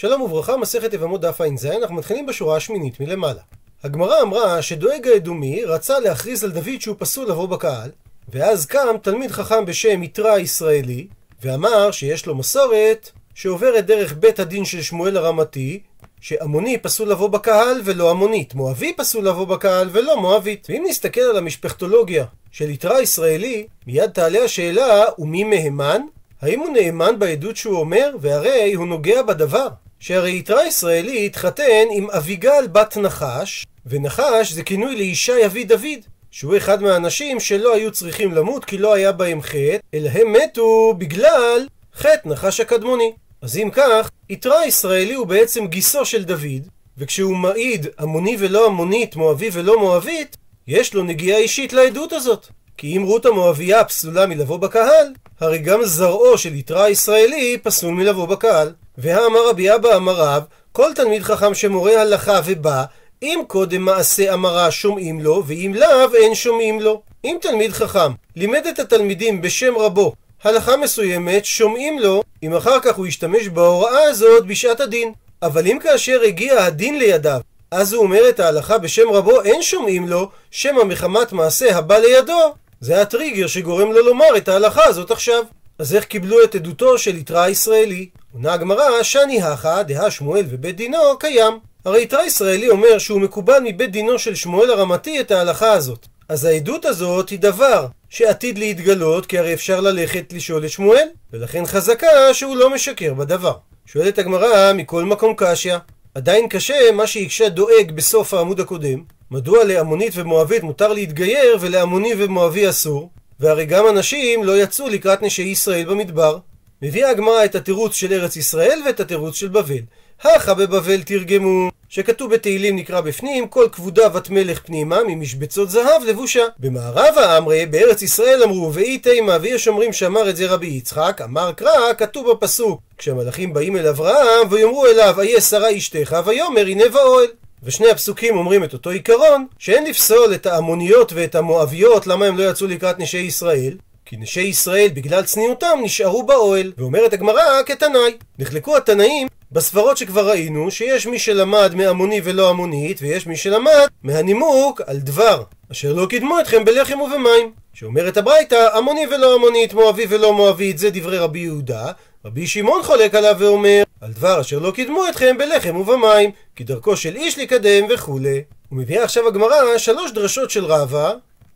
שלום וברכה, מסכת יבמות דף ע"ז, אנחנו מתחילים בשורה השמינית מלמעלה. הגמרא אמרה שדואג האדומי רצה להכריז על דוד שהוא פסול לבוא בקהל, ואז קם תלמיד חכם בשם יתרא הישראלי, ואמר שיש לו מסורת שעוברת דרך בית הדין של שמואל הרמתי, שעמוני פסול לבוא בקהל ולא עמונית, מואבי פסול לבוא בקהל ולא מואבית. ואם נסתכל על המשפחתולוגיה של יתרא הישראלי, מיד תעלה השאלה, ומי מהימן? האם הוא נאמן בעדות שהוא אומר? והרי הוא נוגע בדבר. שהרי יתרא ישראלי התחתן עם אביגל בת נחש, ונחש זה כינוי לישי אבי דוד, שהוא אחד מהאנשים שלא היו צריכים למות כי לא היה בהם חטא, אלא הם מתו בגלל חטא נחש הקדמוני. אז אם כך, יתרא ישראלי הוא בעצם גיסו של דוד, וכשהוא מעיד עמוני ולא עמונית, מואבי ולא מואבית, יש לו נגיעה אישית לעדות הזאת. כי אם רות המואביה פסולה מלבוא בקהל, הרי גם זרעו של יתרא הישראלי פסול מלבוא בקהל. והאמר רבי אבא אמר רב, כל תלמיד חכם שמורה הלכה ובא, אם קודם מעשה אמרה שומעים לו, ואם לאו אין שומעים לו. אם תלמיד חכם לימד את התלמידים בשם רבו הלכה מסוימת, שומעים לו אם אחר כך הוא ישתמש בהוראה הזאת בשעת הדין. אבל אם כאשר הגיע הדין לידיו, אז הוא אומר את ההלכה בשם רבו, אין שומעים לו, שמא מחמת מעשה הבא לידו, זה הטריגר שגורם לו לומר את ההלכה הזאת עכשיו. אז איך קיבלו את עדותו של יתרא הישראלי? עונה הגמרא, שאני הכא, דהה שמואל ובית דינו, קיים. הרי יתרא ישראלי אומר שהוא מקובל מבית דינו של שמואל הרמתי את ההלכה הזאת. אז העדות הזאת היא דבר שעתיד להתגלות, כי הרי אפשר ללכת לשאול את שמואל, ולכן חזקה שהוא לא משקר בדבר. שואלת הגמרא, מכל מקום קשיא. עדיין קשה מה שהקשה דואג בסוף העמוד הקודם, מדוע לעמונית ומואבית מותר להתגייר ולעמוני ומואבי אסור? והרי גם אנשים לא יצאו לקראת נשי ישראל במדבר. מביאה הגמרא את התירוץ של ארץ ישראל ואת התירוץ של בבל. הכה בבבל תרגמו, שכתוב בתהילים נקרא בפנים, כל כבודה בת מלך פנימה ממשבצות זהב לבושה. במערב האמרי, בארץ ישראל אמרו, ואי תימה, ויש אומרים שאמר את זה רבי יצחק, אמר קרא, כתוב בפסוק, כשהמלאכים באים אל אברהם, ויאמרו אליו, איה שרה אשתך, ויאמר הנה באוהל. ושני הפסוקים אומרים את אותו עיקרון, שאין לפסול את העמוניות ואת המואביות, למה הם לא יצאו לקראת נשי ישראל? כי נשי ישראל בגלל צניעותם נשארו באוהל. ואומרת הגמרא כתנאי. נחלקו התנאים בסברות שכבר ראינו, שיש מי שלמד מעמוני ולא עמונית, ויש מי שלמד מהנימוק על דבר, אשר לא קידמו אתכם בלחם ובמים. שאומרת הברייתא, עמוני ולא עמונית, מואבי ולא מואבית, זה דברי רבי יהודה. רבי שמעון חולק עליו ואומר, על דבר אשר לא קידמו אתכם בלחם ובמים, כי דרכו של איש לקדם וכולי. ומביאה עכשיו הגמרא שלוש דרשות של רבא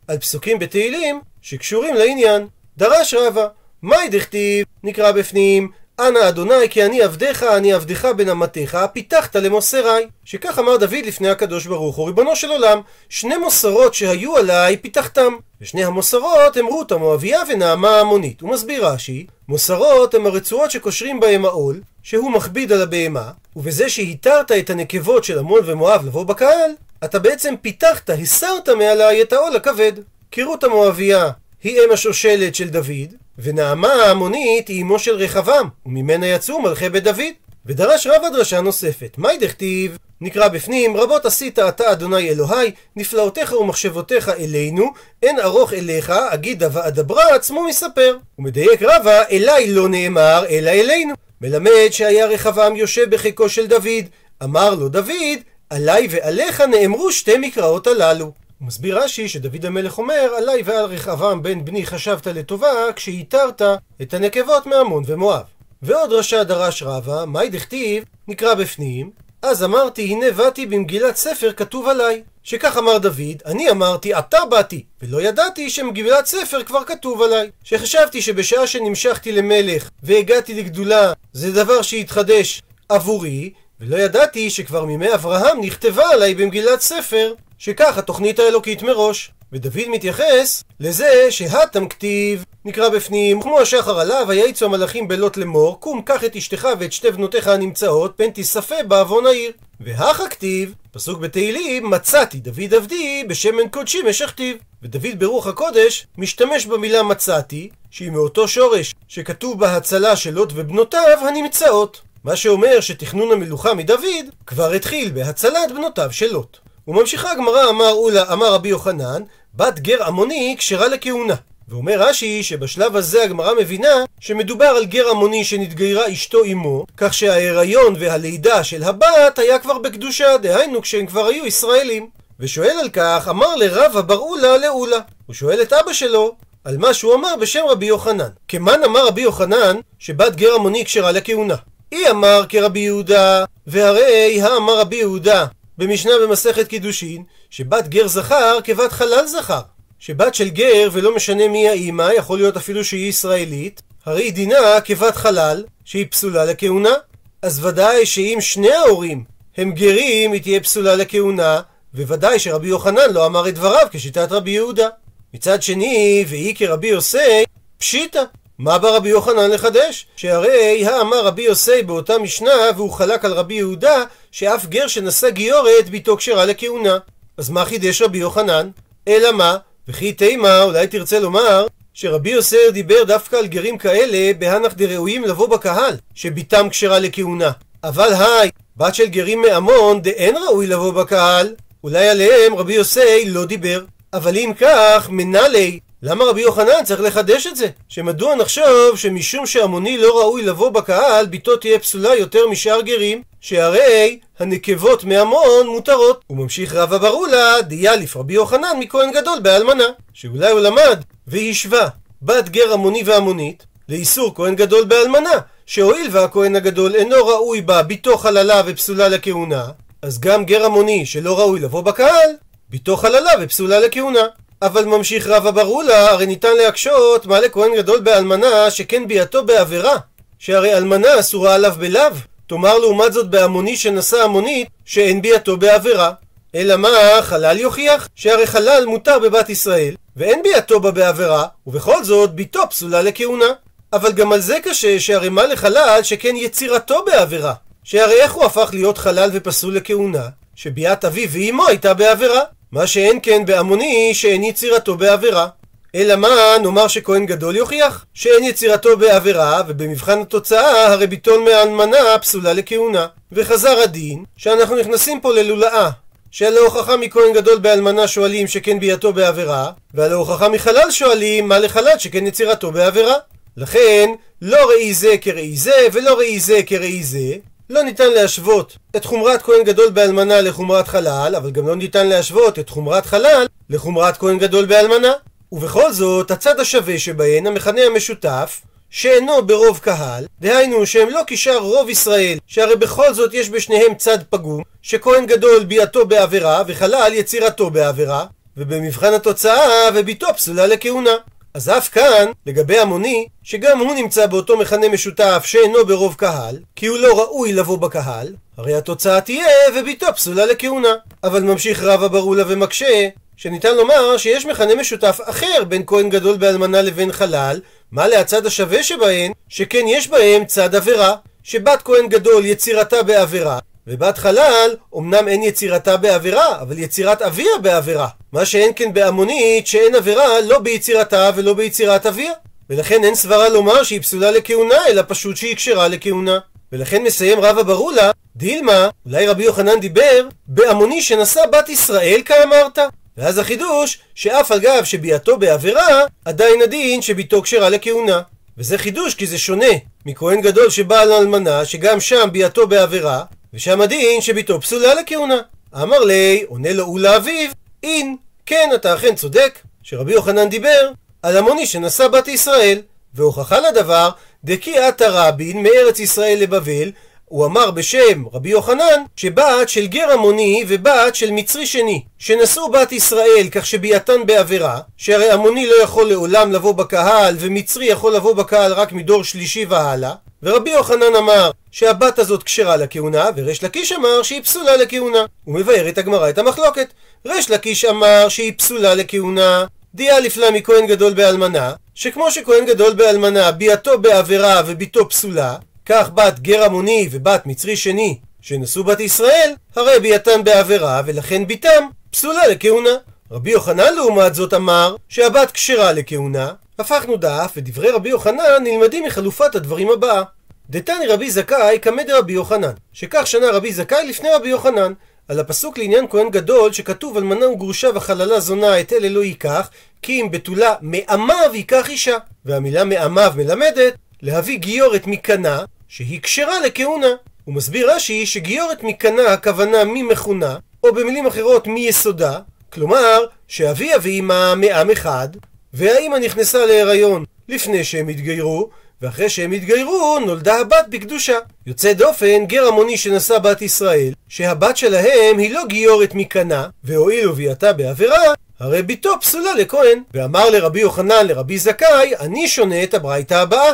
על פסוקים בתהילים שקשורים לעניין. דרש רבא, מאי דכתיב, נקרא בפנים, אנא אדוני כי אני עבדך, אני עבדך בן אמתך, פיתחת למוסרי. שכך אמר דוד לפני הקדוש ברוך הוא, ריבונו של עולם, שני מוסרות שהיו עליי פיתחתם. ושני המוסרות הם רות המואביה ונעמה המונית. הוא מסביר רש"י, מוסרות הם הרצועות שקושרים בהם העול, שהוא מכביד על הבהמה, ובזה שהתרת את הנקבות של עמון ומואב לבוא בקהל, אתה בעצם פיתחת, הסרת מעליי את העול הכבד. כי רות המואביה היא אם השושלת של דוד, ונעמה ההמונית היא אמו של רחבעם, וממנה יצאו מלכי בית דוד. ודרש רב הדרשה נוספת, מאי דכתיב, נקרא בפנים, רבות עשית אתה אדוני אלוהי, נפלאותיך ומחשבותיך אלינו, אין ארוך אליך, אגידה ואדברה, עצמו מספר. ומדייק רבה, אליי לא נאמר, אלא אלינו. מלמד שהיה רחבעם יושב בחיקו של דוד, אמר לו דוד, עליי ועליך נאמרו שתי מקראות הללו. מסביר רש"י שדוד המלך אומר עליי ועל רחבעם בן בני חשבת לטובה כשהתרת את הנקבות מעמון ומואב. ועוד רשע דרש רבה, מאי דכתיב, נקרא בפנים, אז אמרתי הנה באתי במגילת ספר כתוב עליי. שכך אמר דוד, אני אמרתי עתה באתי, ולא ידעתי שמגילת ספר כבר כתוב עליי. שחשבתי שבשעה שנמשכתי למלך והגעתי לגדולה זה דבר שהתחדש עבורי, ולא ידעתי שכבר מימי אברהם נכתבה עליי במגילת ספר שכך התוכנית האלוקית מראש. ודוד מתייחס לזה שהתם כתיב, נקרא בפנים, כמו השחר עליו, ויעצו המלאכים בלוט לאמור, קום קח את אשתך ואת שתי בנותיך הנמצאות, פן תיספה בעוון העיר. והכה כתיב, פסוק בתהילים, מצאתי דוד עבדי בשמן קודשי משכתיב. ודוד ברוח הקודש משתמש במילה מצאתי, שהיא מאותו שורש שכתוב בהצלה של לוט ובנותיו הנמצאות. מה שאומר שתכנון המלוכה מדוד כבר התחיל בהצלת בנותיו של לוט. וממשיכה הגמרא אמר אמר רבי יוחנן בת גר עמוני כשרה לכהונה ואומר רש"י שבשלב הזה הגמרא מבינה שמדובר על גר המוני שנתגיירה אשתו אמו, כך שההיריון והלידה של הבת היה כבר בקדושה, דהיינו כשהם כבר היו ישראלים. ושואל על כך, אמר לרבא בר אולה לאולה. הוא שואל את אבא שלו, על מה שהוא אמר בשם רבי יוחנן. כמן אמר רבי יוחנן שבת גר המוני כשרה לכהונה. אי אמר כרבי יהודה, והרי האמר רבי יהודה במשנה במסכת קידושין, שבת גר זכר כבת חלל זכר. שבת של גר, ולא משנה מי האימא, יכול להיות אפילו שהיא ישראלית, הרי דינה כבת חלל, שהיא פסולה לכהונה. אז ודאי שאם שני ההורים הם גרים, היא תהיה פסולה לכהונה, וודאי שרבי יוחנן לא אמר את דבריו כשיטת רבי יהודה. מצד שני, והיא כרבי יוסי, פשיטא. מה בא רבי יוחנן לחדש? שהרי האמר רבי יוסי באותה משנה, והוא חלק על רבי יהודה, שאף גר שנשא גיורת, ביתו כשרה לכהונה. אז מה חידש רבי יוחנן? אלא מה? וכי תימה, אולי תרצה לומר, שרבי יוסר דיבר דווקא על גרים כאלה, בהנח דראויים לבוא בקהל, שביתם כשרה לכהונה. אבל היי, בת של גרים מעמון, דאין ראוי לבוא בקהל, אולי עליהם רבי יוסי לא דיבר. אבל אם כך, מנלי, למה רבי יוחנן צריך לחדש את זה? שמדוע נחשוב שמשום שעמוני לא ראוי לבוא בקהל, ביתו תהיה פסולה יותר משאר גרים? שהרי הנקבות מעמון מותרות. הוא ממשיך רבא ברולה, דיאליף רבי יוחנן מכהן גדול באלמנה. שאולי הוא למד והשווה בת גר עמוני ועמונית לאיסור כהן גדול באלמנה. שהואיל והכהן הגדול אינו ראוי בה ביתו חללה ופסולה לכהונה, אז גם גר עמוני שלא ראוי לבוא בקהל, ביתו חללה ופסולה לכהונה. אבל ממשיך רבא ברולה, הרי ניתן להקשות מה לכהן גדול באלמנה שכן ביאתו בעבירה, שהרי אלמנה אסורה עליו בלאו. תאמר לעומת זאת בהמוני שנשא המונית שאין ביאתו בעבירה. אלא מה, חלל יוכיח? שהרי חלל מותר בבת ישראל, ואין ביאתו בה בעבירה, ובכל זאת ביתו פסולה לכהונה. אבל גם על זה קשה, שהרי מה לחלל שכן יצירתו בעבירה. שהרי איך הוא הפך להיות חלל ופסול לכהונה? שביאת אביו ואימו הייתה בעבירה. מה שאין כן בעמוני שאין יצירתו בעבירה. אלא מה, נאמר שכהן גדול יוכיח? שאין יצירתו בעבירה, ובמבחן התוצאה הרי ביטול מהאלמנה פסולה לכהונה. וחזר הדין, שאנחנו נכנסים פה ללולאה. שעל ההוכחה מכהן גדול באלמנה שואלים שכן ביאתו בעבירה, ועל ההוכחה מחלל שואלים מה לחלל שכן יצירתו בעבירה. לכן, לא ראי זה כראי זה, ולא ראי זה כראי זה, לא ניתן להשוות את חומרת כהן גדול באלמנה לחומרת חלל, אבל גם לא ניתן להשוות את חומרת חלל לחומרת כהן גדול באלמנה. ובכל זאת, הצד השווה שבהן, המכנה המשותף, שאינו ברוב קהל, דהיינו שהם לא כשאר רוב ישראל, שהרי בכל זאת יש בשניהם צד פגום, שכהן גדול ביאתו בעבירה, וחלל יצירתו בעבירה, ובמבחן התוצאה, וביתו פסולה לכהונה. אז אף כאן, לגבי המוני, שגם הוא נמצא באותו מכנה משותף שאינו ברוב קהל, כי הוא לא ראוי לבוא בקהל, הרי התוצאה תהיה וביתו פסולה לכהונה. אבל ממשיך רבא ברולה ומקשה, שניתן לומר שיש מכנה משותף אחר בין כהן גדול באלמנה לבין חלל, מה להצד השווה שבהן, שכן יש בהם צד עבירה, שבת כהן גדול יצירתה בעבירה, ובת חלל, אמנם אין יצירתה בעבירה, אבל יצירת אביה בעבירה. מה שאין כן בעמונית, שאין עבירה לא ביצירתה ולא ביצירת אביה. ולכן אין סברה לומר שהיא פסולה לכהונה, אלא פשוט שהיא כשרה לכהונה. ולכן מסיים רבא ברולה, דילמה, אולי רבי יוחנן דיבר, בעמוני שנשא בת ישראל כאמרת. ואז החידוש, שאף אגב שביאתו בעבירה, עדיין הדין שביתו כשרה לכהונה. וזה חידוש כי זה שונה מכהן גדול שבא על אלמנה, שגם שם ביאתו בעבירה, ושם הדין שביתו פסולה לכהונה. אמר לי, עונה לו אולה אביו, אין, כן, אתה אכן צודק, שרבי יוחנן דיבר על המוני שנשא בת ישראל, והוכחה לדבר, דקי עתה רבין מארץ ישראל לבבל, הוא אמר בשם רבי יוחנן שבת של גר המוני ובת של מצרי שני שנשאו בת ישראל כך שביאתן בעבירה שהרי המוני לא יכול לעולם לבוא בקהל ומצרי יכול לבוא בקהל רק מדור שלישי והלאה ורבי יוחנן אמר שהבת הזאת כשרה לכהונה וריש לקיש אמר שהיא פסולה לכהונה הוא מבאר את הגמרא את המחלוקת ריש לקיש אמר שהיא פסולה לכהונה דיה לפלה מכהן גדול באלמנה שכמו שכהן גדול באלמנה ביאתו בעבירה וביתו פסולה כך בת גר המוני ובת מצרי שני שנשאו בת ישראל, הרי ביאתן בעבירה ולכן ביתם פסולה לכהונה. רבי יוחנן לעומת זאת אמר שהבת כשרה לכהונה. הפכנו דף ודברי רבי יוחנן נלמדים מחלופת הדברים הבאה. דתני רבי זכאי קמא דרבי יוחנן, שכך שנה רבי זכאי לפני רבי יוחנן. על הפסוק לעניין כהן גדול שכתוב אלמנה וגרושה וחללה זונה את אלה לא ייקח כי אם בתולה מעמיו ייקח אישה והמילה מעמיו מלמדת להביא גיורת מקנה שהיא כשרה לכהונה הוא מסביר רש"י שגיורת מקנה הכוונה ממכונה או במילים אחרות מיסודה כלומר שאביה ואימה מעם אחד והאימא נכנסה להיריון לפני שהם התגיירו ואחרי שהם התגיירו, נולדה הבת בקדושה. יוצא דופן גר המוני שנשא בת ישראל, שהבת שלהם היא לא גיורת מקנה, והואיל וביאתה בעבירה, הרי בתו פסולה לכהן. ואמר לרבי יוחנן לרבי זכאי, אני שונה את הברייתא הבאה.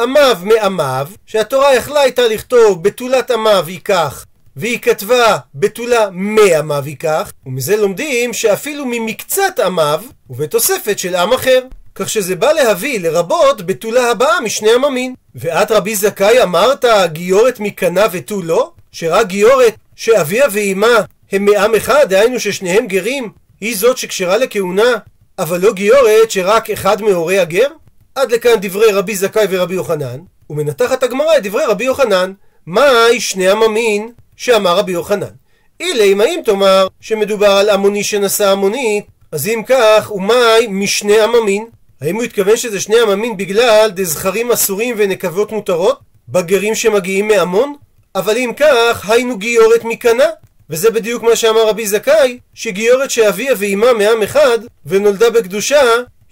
עמיו מעמיו, שהתורה יכלה הייתה לכתוב בתולת עמיו ייקח, והיא כתבה בתולה מעמיו ייקח, ומזה לומדים שאפילו ממקצת עמיו, ובתוספת של עם אחר. כך שזה בא להביא לרבות בתולה הבאה משני עממין. ואת רבי זכאי אמרת גיורת מקנה ותו לא? שרק גיורת שאביה ואימה הם מעם אחד, דהיינו ששניהם גרים, היא זאת שקשרה לכהונה, אבל לא גיורת שרק אחד מהורי הגר? עד לכאן דברי רבי זכאי ורבי יוחנן, ומנתחת הגמרא את דברי רבי יוחנן. מהי שני עממין שאמר רבי יוחנן? אילי אם האם תאמר שמדובר על עמוני שנשא עמונית, אז אם כך, ומאי משני עממין? האם הוא התכוון שזה שני עממין בגלל דזכרים אסורים ונקבות מותרות? בגרים שמגיעים מעמון? אבל אם כך, היינו גיורת מקנה. וזה בדיוק מה שאמר רבי זכאי, שגיורת שאביה ואימה מעם אחד, ונולדה בקדושה,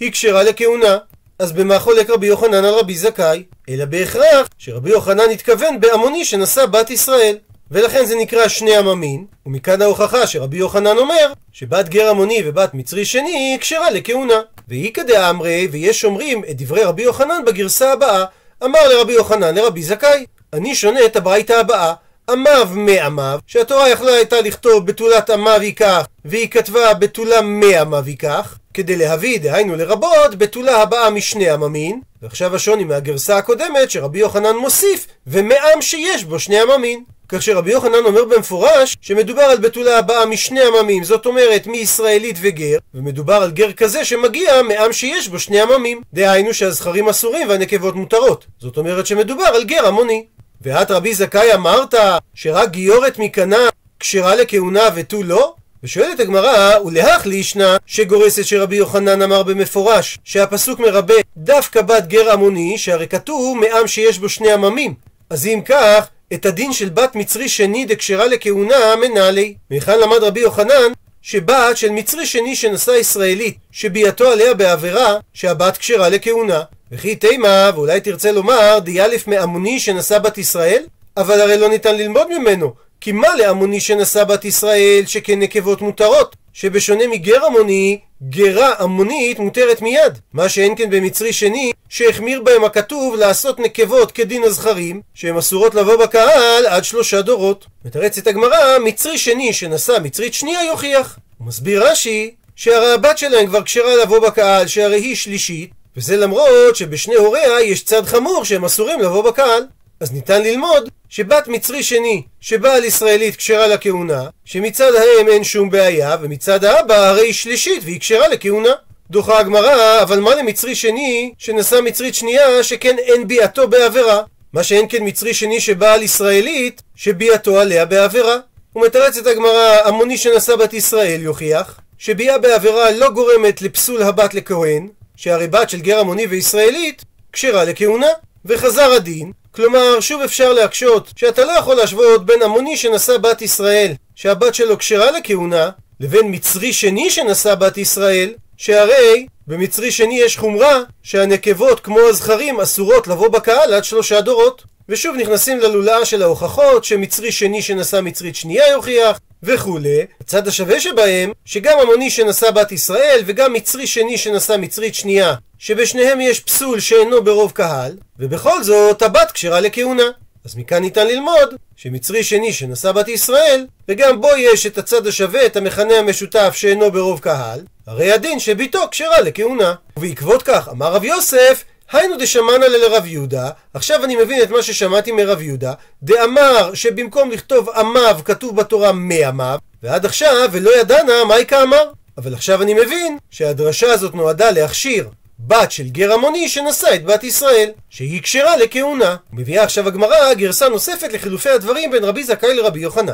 היא כשרה לכהונה. אז במה חולק רבי יוחנן על רבי זכאי? אלא בהכרח שרבי יוחנן התכוון בעמוני שנשא בת ישראל. ולכן זה נקרא שני עממין, ומכאן ההוכחה שרבי יוחנן אומר שבת גר עמוני ובת מצרי שני כשרה לכהונה. ואיכא דאמרי, ויש אומרים את דברי רבי יוחנן בגרסה הבאה, אמר לרבי יוחנן לרבי זכאי, אני שונה את הברייתא הבאה, עמיו מעמיו, שהתורה יכלה הייתה לכתוב בתולת עמיו ייקח, והיא כתבה בתולה מעמיו ייקח, כדי להביא, דהיינו לרבות, בתולה הבאה משני עממין, ועכשיו השוני מהגרסה הקודמת שרבי יוחנן מוסיף, ומעם שיש בו שני עממין. כך שרבי יוחנן אומר במפורש שמדובר על בתולה הבאה משני עממים, זאת אומרת מישראלית וגר, ומדובר על גר כזה שמגיע מעם שיש בו שני עממים. דהיינו שהזכרים אסורים והנקבות מותרות. זאת אומרת שמדובר על גר המוני. ואת רבי זכאי אמרת שרק גיורת מקנה כשרה לכהונה ותו לא? ושואלת הגמרא, ולהך לישנה שגורסת שרבי יוחנן אמר במפורש שהפסוק מרבה דווקא בת גר עמוני שהרי כתוב מעם שיש בו שני עממים אז אם כך את הדין של בת מצרי שני דקשרה לכהונה מנהלי. מהיכן למד רבי יוחנן שבת של מצרי שני שנשא ישראלית שביאתו עליה בעבירה שהבת כשרה לכהונה. וכי תימה, ואולי תרצה לומר, דיאלף מעמוני שנשא בת ישראל? אבל הרי לא ניתן ללמוד ממנו, כי מה לעמוני שנשא בת ישראל שכן נקבות מותרות? שבשונה מגר עמוני, גרה עמונית מותרת מיד. מה שאין כן במצרי שני, שהחמיר בהם הכתוב לעשות נקבות כדין הזכרים, שהן אסורות לבוא בקהל עד שלושה דורות. מתרצת הגמרא, מצרי שני שנשא מצרית שנייה יוכיח. מסביר רש"י, שהרי הבת שלהם כבר כשרה לבוא בקהל, שהרי היא שלישית, וזה למרות שבשני הוריה יש צד חמור שהם אסורים לבוא בקהל. אז ניתן ללמוד שבת מצרי שני שבעל ישראלית כשרה לכהונה, שמצד האם אין שום בעיה, ומצד האבא הרי היא שלישית והיא כשרה לכהונה. דוחה הגמרא, אבל מה למצרי שני שנשא מצרית שנייה שכן אין ביאתו בעבירה? מה שאין כן מצרי שני שבעל ישראלית שביאתו עליה בעבירה. ומתרצת הגמרא, המוני שנשא בת ישראל יוכיח שביאה בעבירה לא גורמת לפסול הבת לכהן, שהרי בת של גר המוני וישראלית כשרה לכהונה. וחזר הדין, כלומר, שוב אפשר להקשות שאתה לא יכול להשוות בין המוני שנשא בת ישראל, שהבת שלו כשרה לכהונה, לבין מצרי שני שנשא בת ישראל, שהרי במצרי שני יש חומרה שהנקבות כמו הזכרים אסורות לבוא בקהל עד שלושה דורות. ושוב נכנסים ללולאה של ההוכחות שמצרי שני שנשא מצרית שנייה יוכיח וכולי. הצד השווה שבהם שגם המוני שנשא בת ישראל וגם מצרי שני שנשא מצרית שנייה שבשניהם יש פסול שאינו ברוב קהל ובכל זאת הבת כשרה לכהונה. אז מכאן ניתן ללמוד שמצרי שני שנשא בת ישראל וגם בו יש את הצד השווה את המכנה המשותף שאינו ברוב קהל הרי הדין שביתו כשרה לכהונה. ובעקבות כך אמר רב יוסף היינו דשמענה לרב יהודה, עכשיו אני מבין את מה ששמעתי מרב יהודה, דאמר שבמקום לכתוב עמיו כתוב בתורה מעמיו, ועד עכשיו ולא ידענה מהי כאמר. אבל עכשיו אני מבין שהדרשה הזאת נועדה להכשיר בת של גר המוני שנשא את בת ישראל, שהיא כשרה לכהונה. מביאה עכשיו הגמרא גרסה נוספת לחילופי הדברים בין רבי זכאי לרבי יוחנן.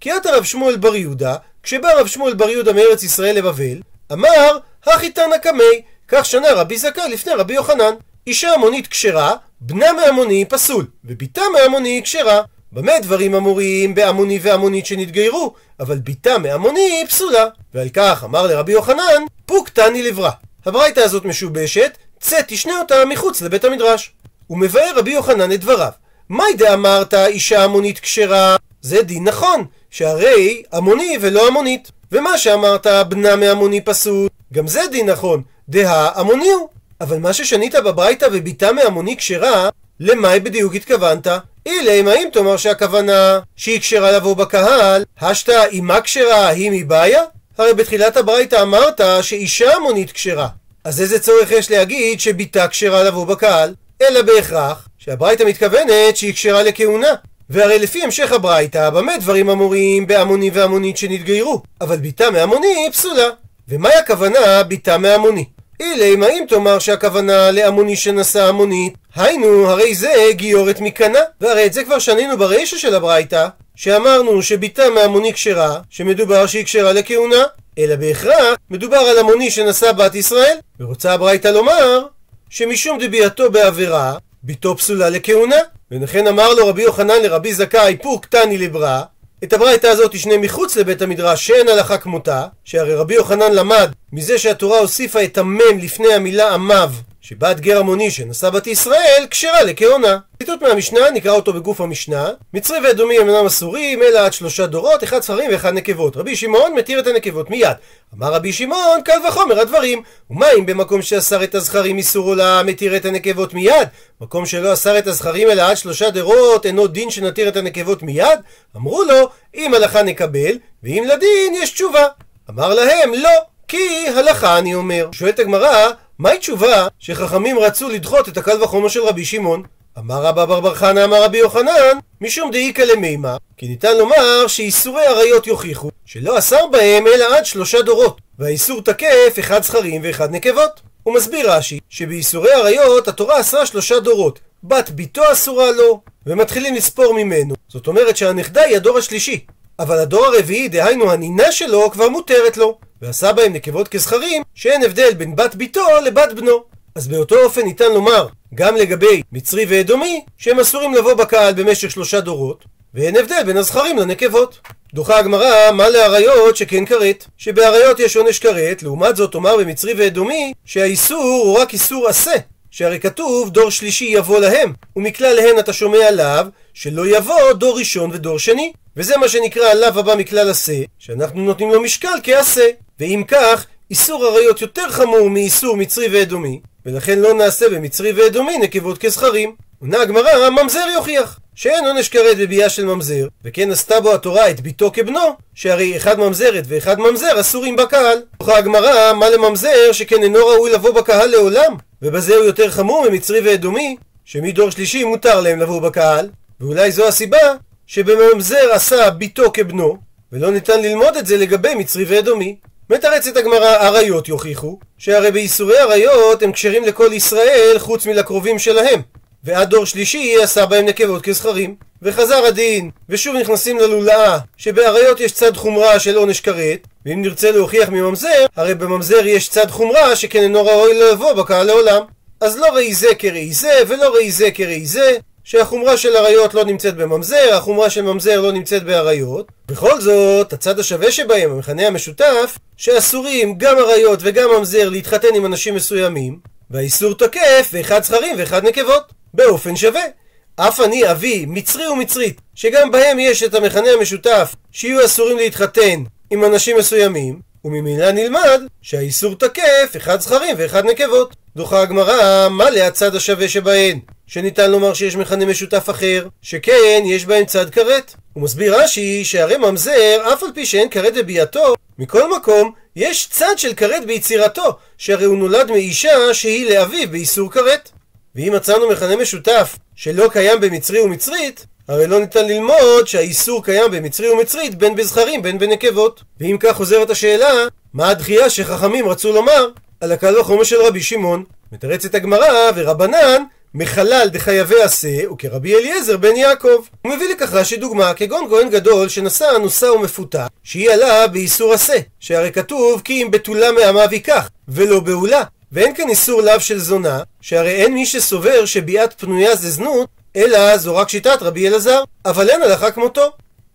כי את הרב שמואל בר יהודה, כשבא רב שמואל בר יהודה מארץ ישראל לבבל, אמר, הכי תנא קמי, כך שנה רבי זכאי לפני רבי יוחנן. אישה המונית כשרה, בנה מהמוני פסול, ובתה מהמוני כשרה. במה דברים אמורים בעמוני ועמונית שנתגיירו, אבל בתה מעמוני פסולה. ועל כך אמר לרבי יוחנן, פוק תני לברא. הברייתא הזאת משובשת, צא תשנה אותה מחוץ לבית המדרש. ומבאר רבי יוחנן את דבריו. מאי דאמרת אישה המונית כשרה? זה דין נכון, שהרי המוני ולא המונית. ומה שאמרת בנה מעמוני פסול, גם זה דין נכון, דהה המוני הוא. אבל מה ששנית בברייתא וביתה מעמוני כשרה, למאי בדיוק התכוונת? אילם, האם תאמר שהכוונה שהיא כשרה לבוא בקהל, השתא אימה כשרה, היא מבעיה? הרי בתחילת הברייתא אמרת שאישה המונית כשרה. אז איזה צורך יש להגיד שביתה כשרה לבוא בקהל? אלא בהכרח שהברייתא מתכוונת שהיא כשרה לכהונה. והרי לפי המשך הברייתא, במה דברים אמורים בהמוני והמונית שנתגיירו? אבל ביתה מהמוני פסולה. ומהי הכוונה ביתה מהמוני? אילם, האם תאמר שהכוונה לעמוני שנשא המונית? היינו, הרי זה גיורת מקנה. והרי את זה כבר שנינו ברישא של הברייתא, שאמרנו שביתה מהמוני כשרה, שמדובר שהיא כשרה לכהונה, אלא בהכרח מדובר על המוני שנשא בת ישראל. ורוצה הברייתא לומר שמשום דביעתו בעבירה, ביתו פסולה לכהונה. ולכן אמר לו רבי יוחנן לרבי זכאי פוק תני לברא את הברייתא הזאת תשנה מחוץ לבית המדרש שאין הלכה כמותה, שהרי רבי יוחנן למד מזה שהתורה הוסיפה את המם לפני המילה עמיו, שבת גר המוני שנשא בת ישראל, כשרה לכהונה. ציטוט מהמשנה, נקרא אותו בגוף המשנה. מצרי ואדומי הם אינם אסורים, אלא עד שלושה דורות, אחד זכרים ואחד נקבות. רבי שמעון מתיר את הנקבות מיד. אמר רבי שמעון, קל וחומר הדברים. ומה אם במקום שאסר את הזכרים איסור עולם, מתיר את הנקבות מיד? מקום שלא אסר את הזכרים אלא עד שלושה דורות, אינו דין שנתיר את הנקבות מיד? אמרו לו, אם הלכה נקבל, ואם לדין יש תשובה. אמר להם, לא, כי הלכה אני אומר. שואלת הגמרא, מהי תשובה שחכמים רצו לדחות את הקל וחומר של רבי שמעון? אמר רבא בר בר חנא אמר רבי יוחנן משום דאיכא למימה כי ניתן לומר שאיסורי עריות יוכיחו שלא אסר בהם אלא עד שלושה דורות והאיסור תקף אחד זכרים ואחד נקבות. הוא מסביר רש"י שבאיסורי עריות התורה אסרה שלושה דורות בת ביתו אסורה לו ומתחילים לספור ממנו. זאת אומרת שהנכדה היא הדור השלישי אבל הדור הרביעי דהיינו הנינה שלו כבר מותרת לו ועשה בהם נקבות כזכרים, שאין הבדל בין בת ביתו לבת בנו. אז באותו אופן ניתן לומר, גם לגבי מצרי ואדומי, שהם אסורים לבוא בקהל במשך שלושה דורות, ואין הבדל בין הזכרים לנקבות. דוחה הגמרא, מה לאריות שכן כרת? שבאריות יש עונש כרת, לעומת זאת אומר במצרי ואדומי, שהאיסור הוא רק איסור עשה. שהרי כתוב דור שלישי יבוא להם, ומכלל להן אתה שומע לאו, שלא יבוא דור ראשון ודור שני. וזה מה שנקרא הלאו הבא מכלל עשה, שאנחנו נותנים לו משקל כעשה. ואם כך, איסור עריות יותר חמור מאיסור מצרי ואדומי, ולכן לא נעשה במצרי ואדומי נקבות כזכרים. עונה הגמרא, ממזר יוכיח. שאין עונש כרת בביאה של ממזר, וכן עשתה בו התורה את ביתו כבנו, שהרי אחד ממזרת ואחד ממזר אסורים בקהל. תוכה הגמרא, מה לממזר שכן אינו ראוי לבוא בקהל לעולם? ובזה הוא יותר חמור ממצרי ואדומי, שמדור שלישי מותר להם לבוא בקהל, ואולי זו הסיבה שבממזר עשה ביתו כבנו, ולא ניתן ללמוד את זה לגבי מצרי ואדומי. מתרצת הגמרא, עריות יוכיחו, שהרי באיסורי עריות הם כשרים לכל ישראל חוץ מלקרובים שלהם, ועד דור שלישי עשה בהם נקבות כזכרים. וחזר הדין, ושוב נכנסים ללולאה, שבעריות יש צד חומרה של עונש כרת, ואם נרצה להוכיח מממזר, הרי בממזר יש צד חומרה שכן אינו ראוי לבוא בקהל לעולם. אז לא ראי זה כראי זה, ולא ראי זה כראי זה, שהחומרה של עריות לא נמצאת בממזר, החומרה של ממזר לא נמצאת בעריות. בכל זאת, הצד השווה שבהם, המכנה המשותף, שאסורים גם עריות וגם ממזר להתחתן עם אנשים מסוימים, והאיסור תוקף ואחד זכרים ואחד נקבות, באופן שווה. אף אני אבי מצרי ומצרית, שגם בהם יש את המכנה המשותף שיהיו אסורים להתחתן עם אנשים מסוימים, וממילא נלמד שהאיסור תקף אחד זכרים ואחד נקבות. דוחה הגמרא, מה להצד השווה שבהן? שניתן לומר שיש מכנה משותף אחר, שכן יש בהם צד כרת. הוא מסביר רש"י שהרי ממזר, אף על פי שאין כרת בביאתו, מכל מקום יש צד של כרת ביצירתו, שהרי הוא נולד מאישה שהיא לאביו באיסור כרת. ואם מצאנו מכנה משותף שלא קיים במצרי ומצרית, הרי לא ניתן ללמוד שהאיסור קיים במצרי ומצרית בין בזכרים בין בנקבות. ואם כך חוזרת השאלה, מה הדחייה שחכמים רצו לומר על הקל וחומר של רבי שמעון? מתרצת הגמרא, ורבנן מחלל דחייבי עשה, וכרבי אליעזר בן יעקב. הוא מביא לכך רש"י דוגמה, כגון כהן גדול שנשא אנוסה ומפותה, שהיא עלה באיסור עשה, שהרי כתוב כי אם בתולה מעמיו ייקח, ולא בעולה. ואין כאן איסור לאו של זונה, שהרי אין מי שסובר שביאת פנויה זה זנות, אלא זו רק שיטת רבי אלעזר, אבל אין הלכה כמותו.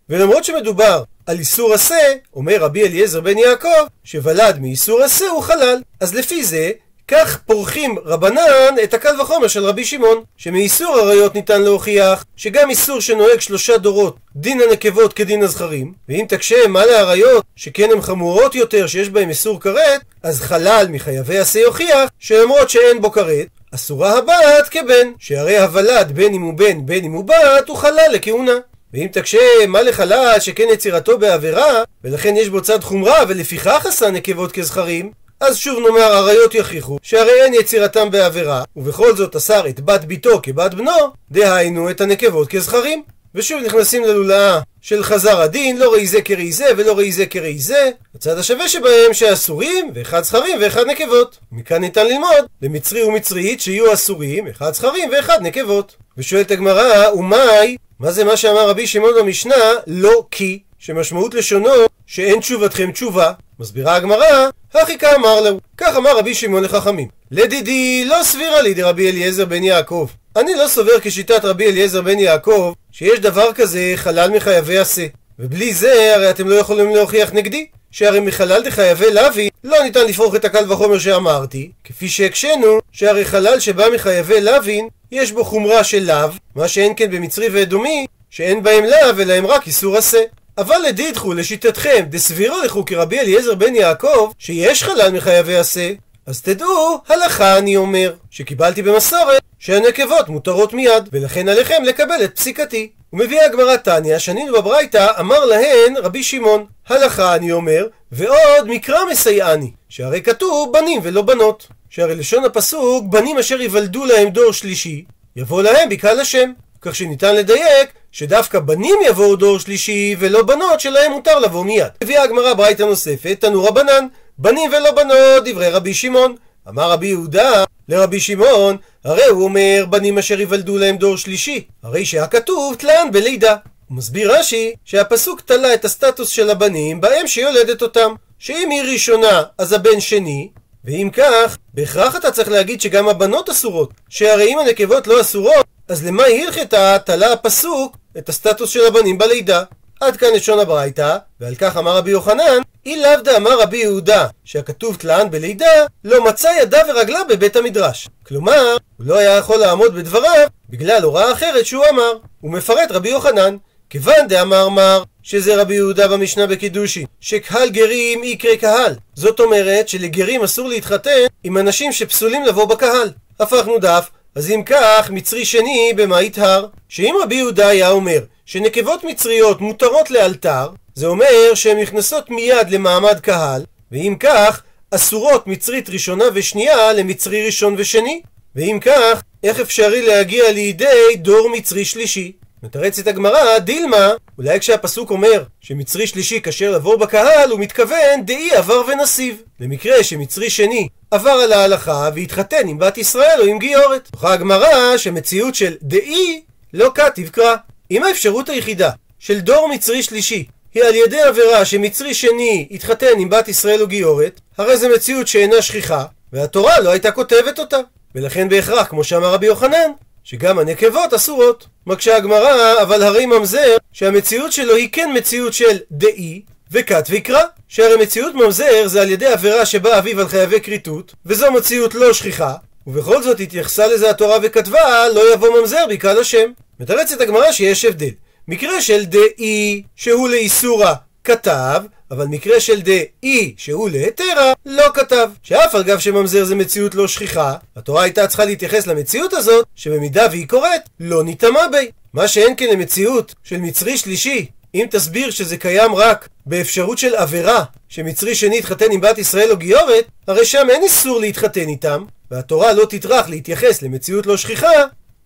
ולמרות שמדובר על איסור עשה, אומר רבי אליעזר בן יעקב, שוולד מאיסור עשה הוא חלל. אז לפי זה, כך פורחים רבנן את הקל וחומר של רבי שמעון, שמאיסור עריות ניתן להוכיח שגם איסור שנוהג שלושה דורות, דין הנקבות כדין הזכרים, ואם תקשה מה לעריות, שכן הן חמורות יותר, שיש בהן איסור כרת, אז חלל מחייבי עשה יוכיח שלמרות שאין בו כרת, אסורה הבת כבן, שהרי הוולד בין אם הוא בן בין אם הוא בת, הוא חלל לכהונה. ואם תקשה מה לחלל שכן יצירתו בעבירה, ולכן יש בו צד חומרה, ולפיכך עשה נקבות כזכרים, אז שוב נאמר עריות יכיחו, שהרי אין יצירתם בעבירה, ובכל זאת אסר את בת ביתו כבת בנו, דהיינו את הנקבות כזכרים. ושוב נכנסים ללולאה של חזר הדין, לא ראי זה כראי זה ולא ראי זה כראי זה. הצד השווה שבהם שאסורים, ואחד זכרים ואחד נקבות. מכאן ניתן ללמוד למצרי ומצרית שיהיו אסורים, אחד זכרים ואחד נקבות. ושואלת הגמרא, ומאי, מה זה מה שאמר רבי שמעון במשנה, לא כי, שמשמעות לשונו שאין תשובתכם תשובה. מסבירה הגמרא, הכי כאמר לו. כך אמר רבי שמעון לחכמים. לדידי לא סבירה לי דרבי אליעזר בן יעקב. אני לא סובר כשיטת רבי אליעזר בן יעקב שיש דבר כזה חלל מחייבי עשה. ובלי זה הרי אתם לא יכולים להוכיח נגדי. שהרי מחלל דחייבי לוי לא ניתן לפרוח את הקל וחומר שאמרתי, כפי שהקשינו שהרי חלל שבא מחייבי לוין יש בו חומרה של לאו, מה שאין כן במצרי ואדומי, שאין בהם לאו אלא הם רק איסור עשה. אבל לדידחו, לשיטתכם, דסבירו לכו כרבי אליעזר בן יעקב, שיש חלל מחייבי עשה, אז תדעו, הלכה אני אומר, שקיבלתי במסורת שהנקבות מותרות מיד, ולכן עליכם לקבל את פסיקתי. ומביאה הגמרא תניא, שנינו בברייתא, אמר להן רבי שמעון, הלכה אני אומר, ועוד מקרא מסייעני, שהרי כתוב בנים ולא בנות. שהרי לשון הפסוק, בנים אשר יוולדו להם דור שלישי, יבוא להם בקהל השם. כך שניתן לדייק שדווקא בנים יבואו דור שלישי ולא בנות שלהם מותר לבוא מיד. הביאה הגמרא ברייתא נוספת, תנו רבנן, בנים ולא בנות, דברי רבי שמעון. אמר רבי יהודה לרבי שמעון, הרי הוא אומר בנים אשר יוולדו להם דור שלישי, הרי שהכתוב תלן בלידה. הוא מסביר רש"י שהפסוק תלה את הסטטוס של הבנים באם שיולדת אותם, שאם היא ראשונה אז הבן שני, ואם כך, בהכרח אתה צריך להגיד שגם הבנות אסורות, שהרי אם הנקבות לא אסורות, אז למה הלכתה תלה הפסוק את הסטטוס של הבנים בלידה? עד כאן לשון הברייתא, ועל כך אמר רבי יוחנן, אי לאו דאמר רבי יהודה, שהכתוב תלען בלידה, לא מצא ידה ורגלה בבית המדרש. כלומר, הוא לא היה יכול לעמוד בדבריו, בגלל הוראה אחרת שהוא אמר. הוא מפרט רבי יוחנן, כיוון דאמר מר, שזה רבי יהודה במשנה בקידושין, שקהל גרים יקרה קהל. זאת אומרת שלגרים אסור להתחתן עם אנשים שפסולים לבוא בקהל. הפכנו דף, אז אם כך, מצרי שני במה יטהר? שאם רבי יהודה היה אומר שנקבות מצריות מותרות לאלתר, זה אומר שהן נכנסות מיד למעמד קהל, ואם כך, אסורות מצרית ראשונה ושנייה למצרי ראשון ושני. ואם כך, איך אפשרי להגיע לידי דור מצרי שלישי? מתרצת הגמרא, דילמה, אולי כשהפסוק אומר שמצרי שלישי כשר לבוא בקהל, הוא מתכוון דאי עבר ונסיב. למקרה שמצרי שני עבר על ההלכה והתחתן עם בת ישראל או עם גיורת. תוכה הגמרא שמציאות של דאי לא כתיב קרא. אם האפשרות היחידה של דור מצרי שלישי היא על ידי עבירה שמצרי שני התחתן עם בת ישראל או גיורת, הרי זו מציאות שאינה שכיחה, והתורה לא הייתה כותבת אותה. ולכן בהכרח, כמו שאמר רבי יוחנן, שגם הנקבות אסורות. מקשה הגמרא, אבל הרי ממזר, שהמציאות שלו היא כן מציאות של דאי, וכת ויקרא. שהרי מציאות ממזר זה על ידי עבירה שבא אביו על חייבי כריתות, וזו מציאות לא שכיחה, ובכל זאת התייחסה לזה התורה וכתבה, לא יבוא ממזר בקהל השם. מתרצת הגמרא שיש הבדל. מקרה של דאי, שהוא לאיסורה, כתב, אבל מקרה של דאי שהוא להיתרה, לא כתב. שאף על גב שממזר זה מציאות לא שכיחה, התורה הייתה צריכה להתייחס למציאות הזאת, שבמידה והיא קורית, לא ניטמע בי. מה שאין כן למציאות של מצרי שלישי, אם תסביר שזה קיים רק באפשרות של עבירה, שמצרי שני יתחתן עם בת ישראל או גיורת, הרי שם אין איסור להתחתן איתם, והתורה לא תטרח להתייחס למציאות לא שכיחה,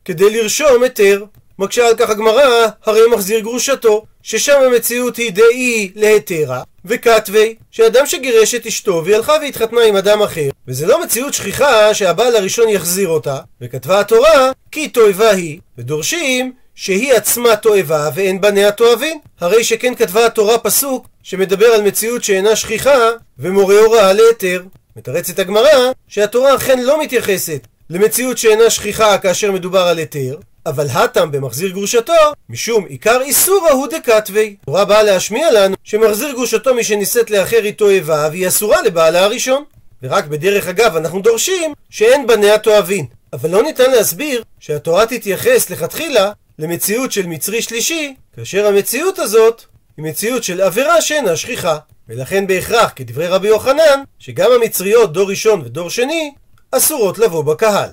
כדי לרשום היתר. מקשה על כך הגמרא, הרי מחזיר גרושתו, ששם המציאות היא דאי להתרה, וכתבי, שאדם שגירש את אשתו והיא הלכה והתחתנה עם אדם אחר, וזה לא מציאות שכיחה שהבעל הראשון יחזיר אותה, וכתבה התורה, כי תועבה היא, ודורשים שהיא עצמה תועבה ואין בניה תועבין. הרי שכן כתבה התורה פסוק שמדבר על מציאות שאינה שכיחה ומורה הוראה להיתר. מתרצת הגמרא שהתורה אכן לא מתייחסת למציאות שאינה שכיחה כאשר מדובר על היתר, אבל הטם במחזיר גרושתו, משום עיקר איסורא הוא דקתווי. התורה באה להשמיע לנו שמחזיר גרושתו מי שנישאת לאחר איתו איבה והיא אסורה לבעלה הראשון. ורק בדרך אגב אנחנו דורשים שאין בניה תועבין. אבל לא ניתן להסביר שהתורה תתייחס לכתחילה למציאות של מצרי שלישי, כאשר המציאות הזאת היא מציאות של עבירה שאינה שכיחה. ולכן בהכרח, כדברי רבי יוחנן, שגם המצריות דור ראשון ודור שני אסורות לבוא בקהל.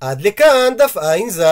עד לכאן דף ע"ז.